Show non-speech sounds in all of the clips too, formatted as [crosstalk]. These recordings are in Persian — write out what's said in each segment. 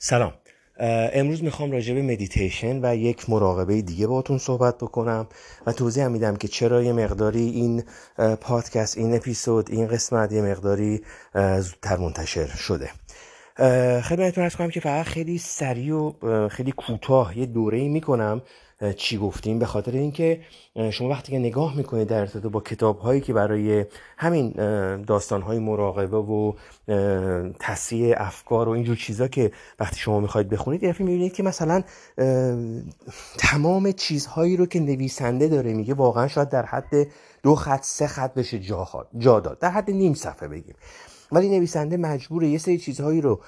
سلام. امروز می‌خوام راجع به مدیتیشن و یک مراقبه دیگه باهاتون صحبت بکنم و توضیح میدم که چرا یه مقداری این پادکست این اپیزود این قسمت یه مقداری زودتر منتشر شده. خدمتتون ارز کنم که فقط خیلی سریع و خیلی کوتاه یه دوره ای می‌کنم چی گفتیم؟ به خاطر اینکه شما وقتی که نگاه می‌کنید در ارتباط با کتاب هایی که برای همین داستان های مراقبه و تصحیح افکار و اینجور چیزا که وقتی شما می‌خواید بخونید یه می‌بینید که مثلا تمام چیزهایی رو که نویسنده داره میگه واقعا شاید در حد دو خط سه خط بشه جا, جا داد. در حد نیم صفحه بگیم. ولی نویسنده مجبوره یه سری چیزهایی رو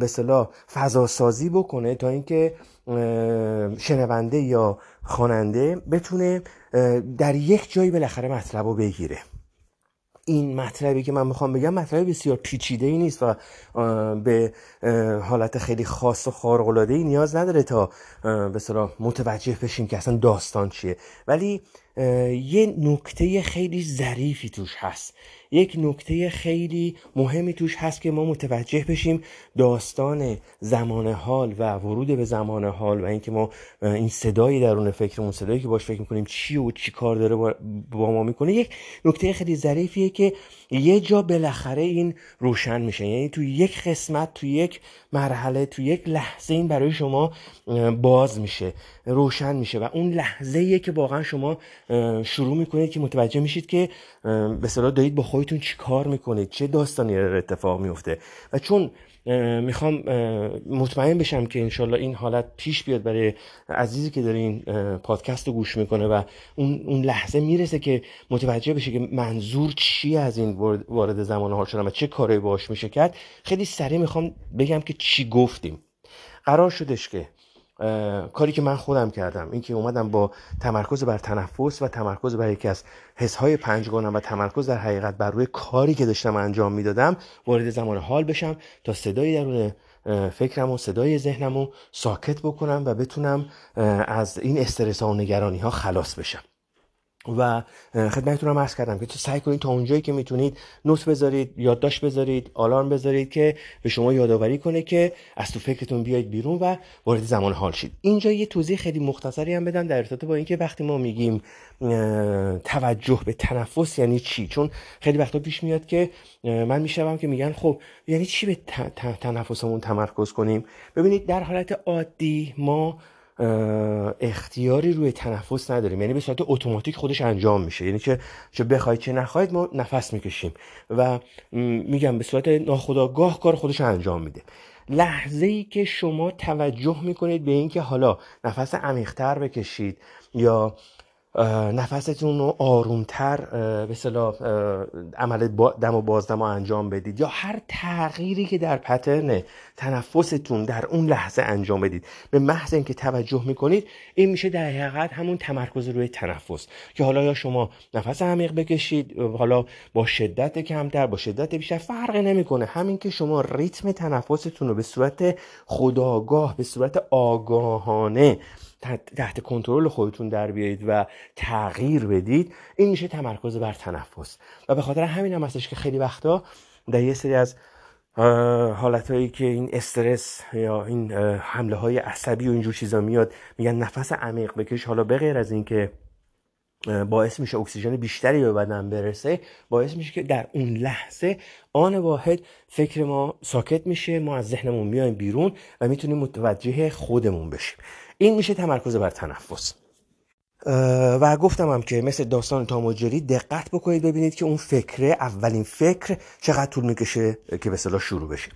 به صلاح فضا سازی بکنه تا اینکه شنونده یا خواننده بتونه در یک جایی بالاخره مطلب رو بگیره. این مطلبی که من می‌خوام بگم مطلب بسیار پیچیده ای نیست و به حالت خیلی خاص و خارق العاده ای نیاز نداره تا به متوجه بشیم که اصلا داستان چیه. ولی یه نکته خیلی ظریفی توش هست. یک نکته خیلی مهمی توش هست که ما متوجه بشیم داستان زمان حال و ورود به زمان حال و اینکه ما این صدایی درون فکرمون صدایی که باش فکر می‌کنیم چی و چی کار داره با ما می‌کنه یک نکته خیلی ظریفیه که یه جا بالاخره این روشن میشه. یعنی تو یک قسمت تو یک مرحله تو یک لحظه این برای شما باز میشه روشن میشه و اون لحظه که واقعا شما شروع می‌کنید که متوجه میشید که به صلاح دارید با خودتون چی کار می‌کنید؟ چه داستانی اتفاق میفته و چون می‌خوام مطمئن بشم که انشالله این حالت پیش بیاد برای عزیزی که داره این پادکست رو گوش می‌کنه و اون, اون لحظه می‌رسه که متوجه بشه که منظور چی از این وارد زمان حال شدن و چه کاری باش میشه کرد. خیلی سریع می‌خوام بگم که چی گفتیم. قرار شدش که کاری که من خودم کردم اینکه اومدم با تمرکز بر تنفس و تمرکز بر یکی از حسهای پنجگانم و تمرکز در حقیقت بر روی کاری که داشتم انجام می‌دادم وارد زمان حال بشم تا صدایی درون فکرم و صدای ذهنم رو ساکت بکنم و بتونم از این استرس ها و نگرانی ها خلاص بشم. و خدمتتون هم عرض کردم که سعی کنید تا اونجایی که می‌تونید نوت بذارید یادداشت بذارید آلارم بذارید که به شما یادآوری کنه که از تو فکرتون بیاید بیرون و وارد زمان حال شید. اینجا یه توضیح خیلی مختصری هم بدم در ارتباط با اینکه وقتی ما میگیم توجه به تنفس یعنی چی؟ چون خیلی وقتا پیش میاد که من میشنوم که میگن خب یعنی چی به تنفسمون تمرکز کنیم؟ ببینید در حالت عادی ما اختیاری روی تنفس نداریم. یعنی به صورت اتوماتیک خودش انجام میشه. یعنی که چه بخواید چه نخواید ما نفس می‌کشیم. و میگم به صورت ناخودآگاه کار خودش انجام میده. لحظه ای که شما توجه می‌کنید به اینکه حالا نفس عمیقتر بکشید یا نفستون رو آرومتر به صلاح عمل دم و بازدم انجام بدید. یا هر تغییری که در پترن تنفستون در اون لحظه انجام بدید. به محض اینکه توجه می‌کنید این میشه در حقیقت همون تمرکز روی تنفس. که حالا یا شما نفس عمیق بکشید حالا با شدت کمتر با شدت بیشتر فرقی نمی‌کنه. همین که شما ریتم تنفستون رو به صورت خداگاه به صورت آگاهانه تحت کنترل خودتون در بیایید و تغییر بدید این میشه تمرکز بر تنفس. و به خاطر همین هم هستش که خیلی وقتا در یه سری از حالت هایی که این استرس یا این حمله های عصبی و اینجور چیزا میاد میگن نفس عمیق بکش حالا بغیر از اینکه باعث میشه اکسیژن بیشتری به بدن برسه باعث میشه که در اون لحظه آن واحد فکر ما ساکت میشه ما از ذهنمون میایم بیرون و می‌تونیم متوجه خودمون بشیم. این میشه تمرکز بر تنفس. و گفتم هم که مثل داستان تاموجری دقت بکنید ببینید که اون فکره اولین فکر چقدر طول می‌کشه که به صلاح شروع بشه.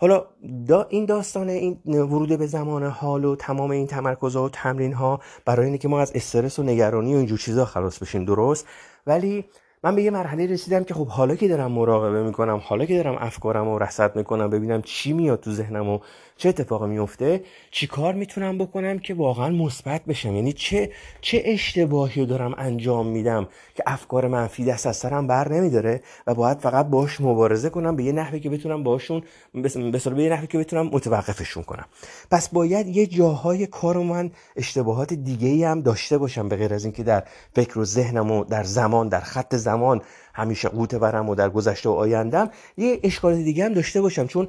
حالا دا این داستان این ورود به زمان حال و تمام این تمرکز و تمرین ها برای اینکه ما از استرس و نگرانی و اینجور چیزا خلاص بشیم درست؟ ولی من به یه مرحله رسیدم که خب حالا که دارم مراقبه می‌کنم حالا که دارم افکارم رو رصد می‌کنم ببینم چی میاد تو ذهنم و چه اتفاقی میفته چی کار می‌تونم بکنم که واقعا مثبت بشم؟ یعنی چه چه اشتباهی رو دارم انجام میدم که افکار منفی دست از سرم بر نمیداره و باید فقط باش مبارزه کنم به یه نحوی که بتونم باشون به به یه نحوی که بتونم متوقفشون کنم. پس باید یه جاهای کار من اشتباهات دیگه ای هم داشته باشم به غیر از اینکه در فکر و ذهنم و در زمان در خط زمان همیشه قوت برم و در گذشته و آیندم یه اشکال دیگه هم داشته باشم. چون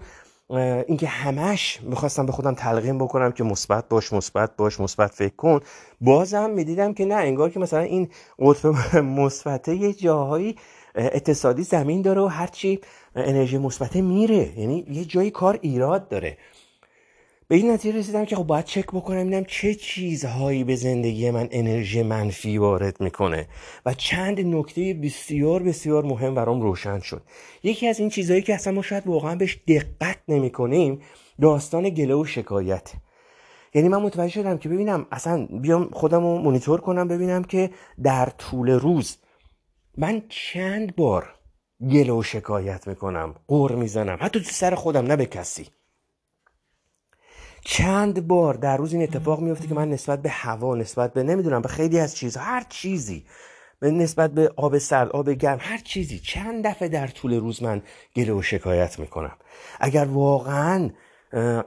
اینکه همش می‌خواستم به خودم تلقین بکنم که مثبت باش مثبت باش مثبت فکر کن. بازم می‌دیدم که نه انگار که مثلا این قطب [laughs] مثبته یه جاهایی اتصالی زمین داره و هرچی انرژی مثبته میره. یعنی یه جایی کار ایراد داره. به این نتیجه رسیدم که خب باید چک بکنم ببینم چه چیزهایی به زندگی من انرژی منفی وارد می‌کنه. و چند نکته بسیار بسیار مهم برام روشن شد. یکی از این چیزهایی که اصلا ما شاید واقعا بهش دقت نمی‌کنیم داستان گله و شکایت. یعنی من متوجه شدم که ببینم اصلا بیام خودم رو مونیتور کنم ببینم که در طول روز من چند بار گله و شکایت می‌کنم قور می‌زنم حتی تو سر خودم نه به کسی. چند بار در روز این اتفاق میفته که من نسبت به هوا نسبت به نمی‌دونم به خیلی از چیز هر چیزی به نسبت به آب سرد آب گرم هر چیزی چند دفعه در طول روز من گله و شکایت می‌کنم. اگر واقعا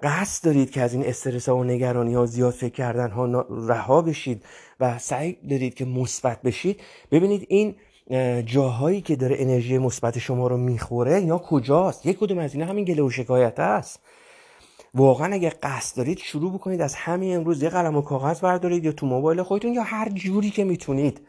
قصد دارید که از این استرس ها و نگرانی ها زیاد فکر کردن ها رها بشید و سعی دارید که مثبت بشید ببینید این جاهایی که داره انرژی مثبت شما رو می‌خوره یا کجاست؟ یک کدوم از اینا همین گله و شکایت است. واقعا اگه قصد دارید شروع بکنید از همین امروز یه قلم و کاغذ بردارید یا تو موبایل خودتون یا هر جوری که می‌تونید.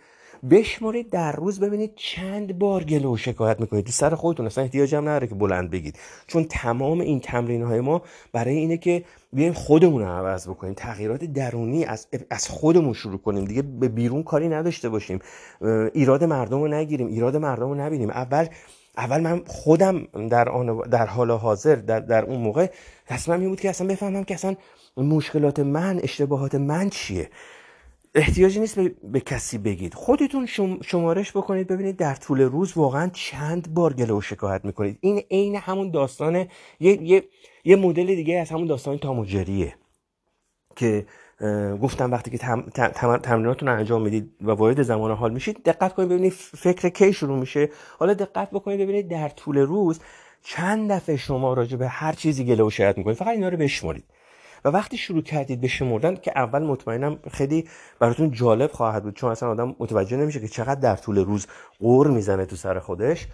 بشمارید در روز ببینید چند بار گله و شکایت می‌کنید. تو سر خودتون اصلا احتیاج هم نداره که بلند بگید. چون تمام این تمرین های ما برای اینه که بیایم خودمون رو عوض بکنیم. تغییرات درونی از, از خودمون شروع کنیم. دیگه به بیرون کاری نداشته باشیم. ایراد مردم رو نگیریم ایراد مردم رو نبینیم. اول اول من خودم در, آن در حال حاضر در, در اون موقع تصمیم این بود که اصلا بفهمم که اصلا مشکلات من اشتباهات من چیه. احتیاجی نیست به, کسی بگید. خودتون شمارش بکنید ببینید در طول روز واقعا چند بار گله و شکایت می‌کنید. این عین همون داستان یه, یه،, یه مدل دیگه از همون داستان تاموجریه که گفتم وقتی که تمریناتون رو انجام می‌دید و وارد زمان حال میشید دقت کنید ببینید فکر کی شروع میشه. حالا دقت بکنید ببینید در طول روز چند دفعه شما راجع به هر چیزی گله و شکایت می‌کنید. فقط اینا رو بشمرید. و وقتی شروع کردید به شمردن که اول مطمئنم خیلی براتون جالب خواهد بود چون اصلا آدم متوجه نمیشه که چقدر در طول روز قور می‌زنه تو سر خودش.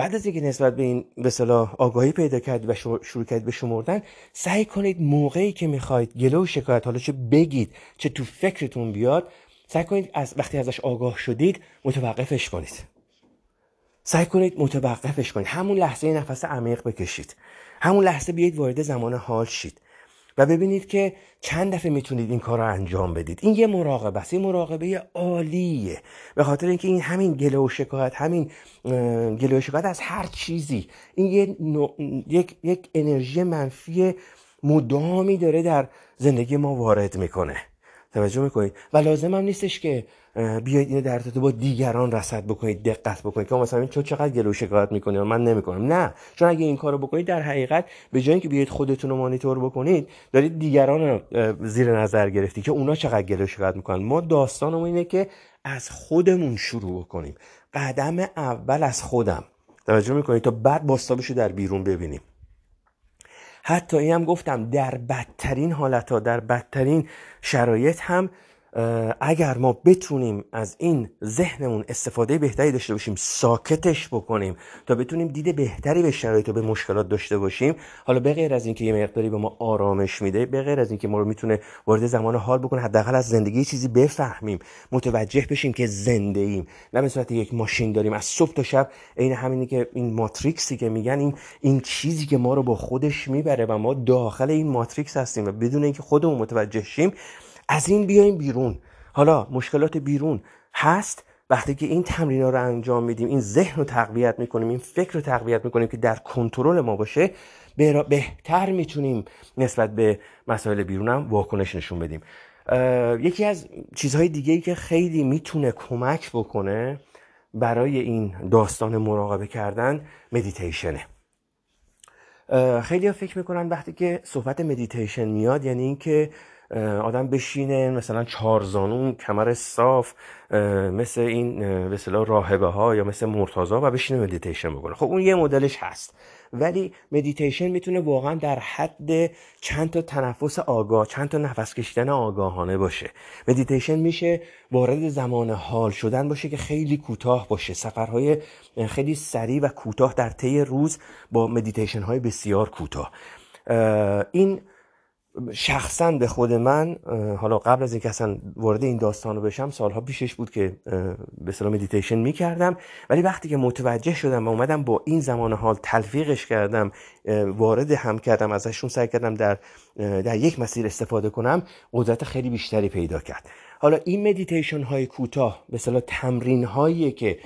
بعد از اینکه نسبت به این به صلاح آگاهی پیدا کرد و شروع کرد به شمردن سعی کنید موقعی که می‌خواید گله و شکایت حالا چه بگید چه تو فکرتون بیاد سعی کنید از وقتی ازش آگاه شدید متوقفش کنید. سعی کنید متوقفش کنید. همون لحظه نفس عمیق بکشید. همون لحظه بیاید وارد زمان حال شید. و ببینید که چند دفعه می‌تونید این کار رو انجام بدید. این یه مراقبه است. یه مراقبه عالیه. به خاطر اینکه این همین گله و شکایت همین گله و شکایت از هر چیزی. این یه یک... یک انرژی منفی مدامی داره در زندگی ما وارد می‌کنه. توجه می‌کنید؟ و لازم هم نیستش که بیاید اینو در با دیگران رصد بکنید دقت بکنید. که مثلا چه چقدر گلو شکایت می‌کنید من نمی‌کنم. نه. چون اگه این کارو بکنید در حقیقت به جای اینکه بیاید خودتون رو مانیتور بکنید دارید دیگران رو زیر نظر گرفتی که اونا چقدر گلو شکایت می‌کنن. ما داستانمون اینه که از خودمون شروع بکنیم. قدم اول از خودم. توجه می‌کنید؟ تا بعد باستابشو در بیرون ببینیم. حتی این هم گفتم در بدترین حالت ها در بدترین شرایط هم اگر ما بتونیم از این ذهنمون استفاده بهتری داشته باشیم ساکتش بکنیم تا بتونیم دید بهتری به شرایط و به مشکلات داشته باشیم حالا به غیر از اینکه یه مقداری به ما آرامش میده به غیر از اینکه ما رو می‌تونه وارد زمان حال بکنه حداقل از زندگی چیزی بفهمیم متوجه بشیم که زنده ایم. نه به صورت یک ماشین داریم. از صبح تا شب عین همینی که این ماتریکسی که میگن این این چیزی که ما رو با خودش می‌بره و ما داخل این ماتریکس هستیم و بدون اینکه خودمون متوجه شیم از این بیایم بیرون. حالا مشکلات بیرون هست. وقتی که این تمرین ها رو انجام میدیم این ذهن رو تقویت می‌کنیم این فکر رو تقویت می‌کنیم که در کنترل ما باشه بهتر می‌تونیم نسبت به مسائل بیرون هم واکنش نشون بدیم. یکی از چیزهای دیگه ای که خیلی می‌تونه کمک بکنه برای این داستان مراقبه کردن مدیتیشنه خیلی فکر می‌کنن وقتی که صحبت مدیتیشن میاد یعنی اینکه آدم بشینه مثلا چارزانو کمر صاف مثل این به راهبه ها یا مثل مرتازا و بشینه مدیتیشن بکنه. خب اون یه مدلش هست. ولی مدیتیشن می‌تونه واقعا در حد چند تا تنفس آگاه چند تا نفس کشیدن آگاهانه باشه. مدیتیشن میشه وارد زمان حال شدن باشه که خیلی کوتاه باشه. سفرهای خیلی سریع و کوتاه در طی روز با مدیتیشن های بسیار کوتاه. این شخصا به خود من حالا قبل از اینکه اصلا وارد این داستان رو بشم سالها پیشش بود که به اصطلاح مدیتیشن می‌کردم. ولی وقتی که متوجه شدم و اومدم با این زمان حال تلفیقش کردم وارد هم کردم ازشون سعی کردم در, در یک مسیر استفاده کنم قدرت خیلی بیشتری پیدا کرد. حالا این مدیتیشن های کوتاه به تمرین هایی که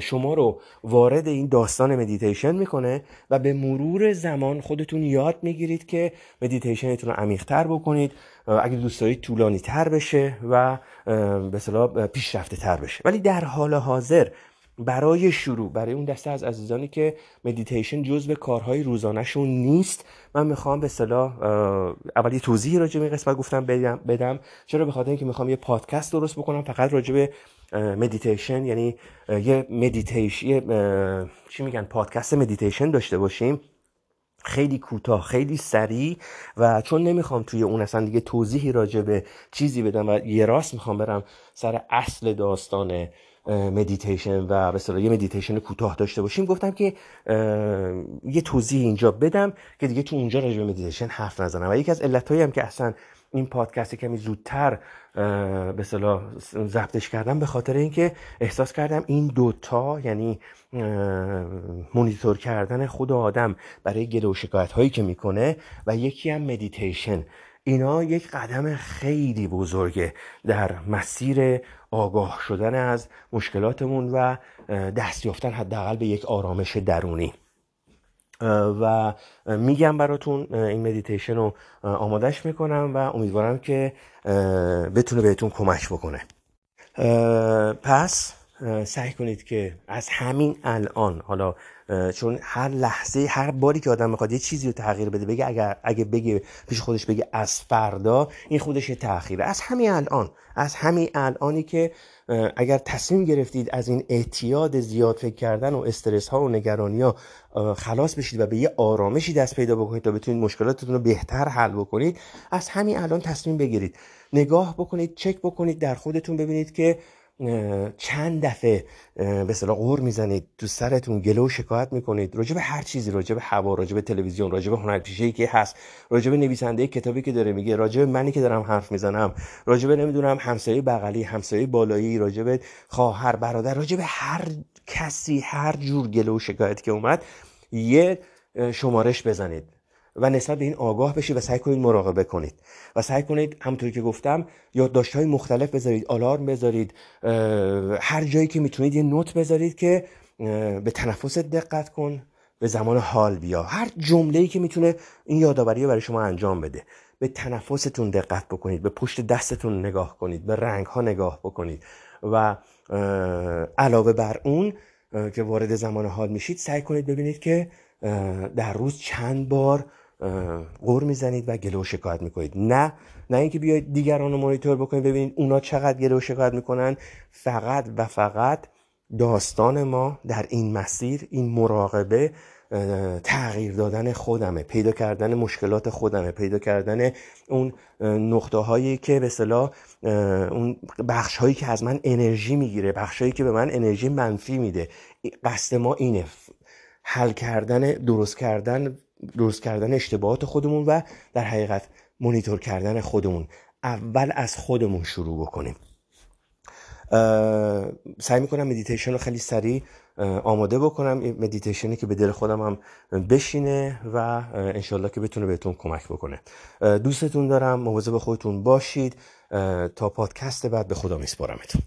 شما رو وارد این داستان مدیتیشن می‌کنه و به مرور زمان خودتون یاد می‌گیرید که مدیتیشنتون رو عمیقتر بکنید. اگه دوست دارید طولانی تر بشه و به اصطلاح پیشرفته تر بشه. ولی در حال حاضر برای شروع برای اون دسته از عزیزانی که مدیتیشن جزء کارهای روزانهشون نیست من می‌خوام به اصطلاح اولی توضیحی راجع به قسمت گفتم بدم, بدم. چرا؟ به خاطر اینکه می‌خوام یه پادکست درست بکنم فقط راجع به مدیتیشن یعنی یه مدیتیشن چی میگن پادکست مدیتیشن داشته باشیم. خیلی کوتاه خیلی سریع و چون نمی‌خوام توی اون اصلا دیگه توضیحی راجع به چیزی بدم و یه راست می‌خوام برم سر اصل داستان مدیتیشن و به یه مدیتیشن کوتاه داشته باشیم گفتم که یه توضیح اینجا بدم که دیگه تو اونجا راجع به مدیتیشن حرف نزنم. و یکی از علتهایی هم که اصلا این پادکست کمی زودتر به اصطلاح ضبطش کردم به خاطر اینکه احساس کردم این دوتا یعنی مونیتور کردن خود آدم برای گله و شکایت هایی که می‌کنه و یکی هم مدیتیشن اینا یک قدم خیلی بزرگه در مسیر آگاه شدن از مشکلاتمون و دست یافتن حداقل به یک آرامش درونی. و میگم براتون این مدیتیشن رو آمادش می‌کنم و امیدوارم که بتونه بهتون کمک بکنه. پس سعی کنید که از همین الان حالا چون هر لحظه هر باری که آدم می‌خواد یه چیزی رو تغییر بده بگه اگر اگه بگه پیش خودش بگه از فردا این خودش یه تغییره از همین الان از همین الانی که اگر تصمیم گرفتید از این اعتیاد زیاد فکر کردن و استرس ها و نگرانی ها خلاص بشید و به یه آرامشی دست پیدا بکنید تا بتونید مشکلاتتون رو بهتر حل بکنید از همین الان تصمیم بگیرید. نگاه بکنید چک بکنید در خودتون ببینید که چند دفعه به صلاح غور می‌زنید تو سرتون گلو شکایت می‌کنید راجع به هر چیزی راجع به هوا راجع به تلویزیون راجع به هنرپیشه که هست راجع به نویسنده کتابی که داره میگه راجع به منی که دارم حرف می‌زنم راجع به نمی‌دونم همسایه بغلی همسایه بالایی راجع به خواهر برادر راجع به هر کسی هر جور گلو شکایت که اومد یه شمارش بزنید. و نسبت به این آگاه بشید و سعی کنید مراقبه کنید. و سعی کنید همونطوری که گفتم یادداشت های مختلف بذارید آلارم بذارید هر جایی که می‌تونید یه نوت بذارید که به تنفس دقت کن به زمان حال بیا. هر جمله ای که می‌تونه این یادآوری رو برای شما انجام بده. به تنفستون دقت بکنید به پشت دستتون نگاه کنید به رنگ ها نگاه بکنید. و علاوه بر اون که وارد زمان حال میشید سعی کنید ببینید که در روز چند بار غور می‌زنید و گله و شکایت می‌کنید. نه نه اینکه بیاید دیگران رو مانیتور بکنید. ببینید اونا چقدر گله و شکایت می‌کنن. فقط و فقط داستان ما در این مسیر این مراقبه تغییر دادن خودمه. پیدا کردن مشکلات خودمه. پیدا کردن اون نقطه هایی که به صلاح اون بخش هایی که از من انرژی می‌گیره بخش هایی که به من انرژی منفی میده. قصد ما اینه. حل کردن درست کردن درست کردن اشتباهات خودمون و در حقیقت مونیتور کردن خودمون. اول از خودمون شروع بکنیم. سعی می‌کنم مدیتیشن رو خیلی سریع آماده بکنم. مدیتیشنی که به دل خودم هم بشینه و انشالله که بتونه بهتون کمک بکنه. دوستتون دارم. مواظب خودتون باشید. تا پادکست بعد به خدا میسپارمتون.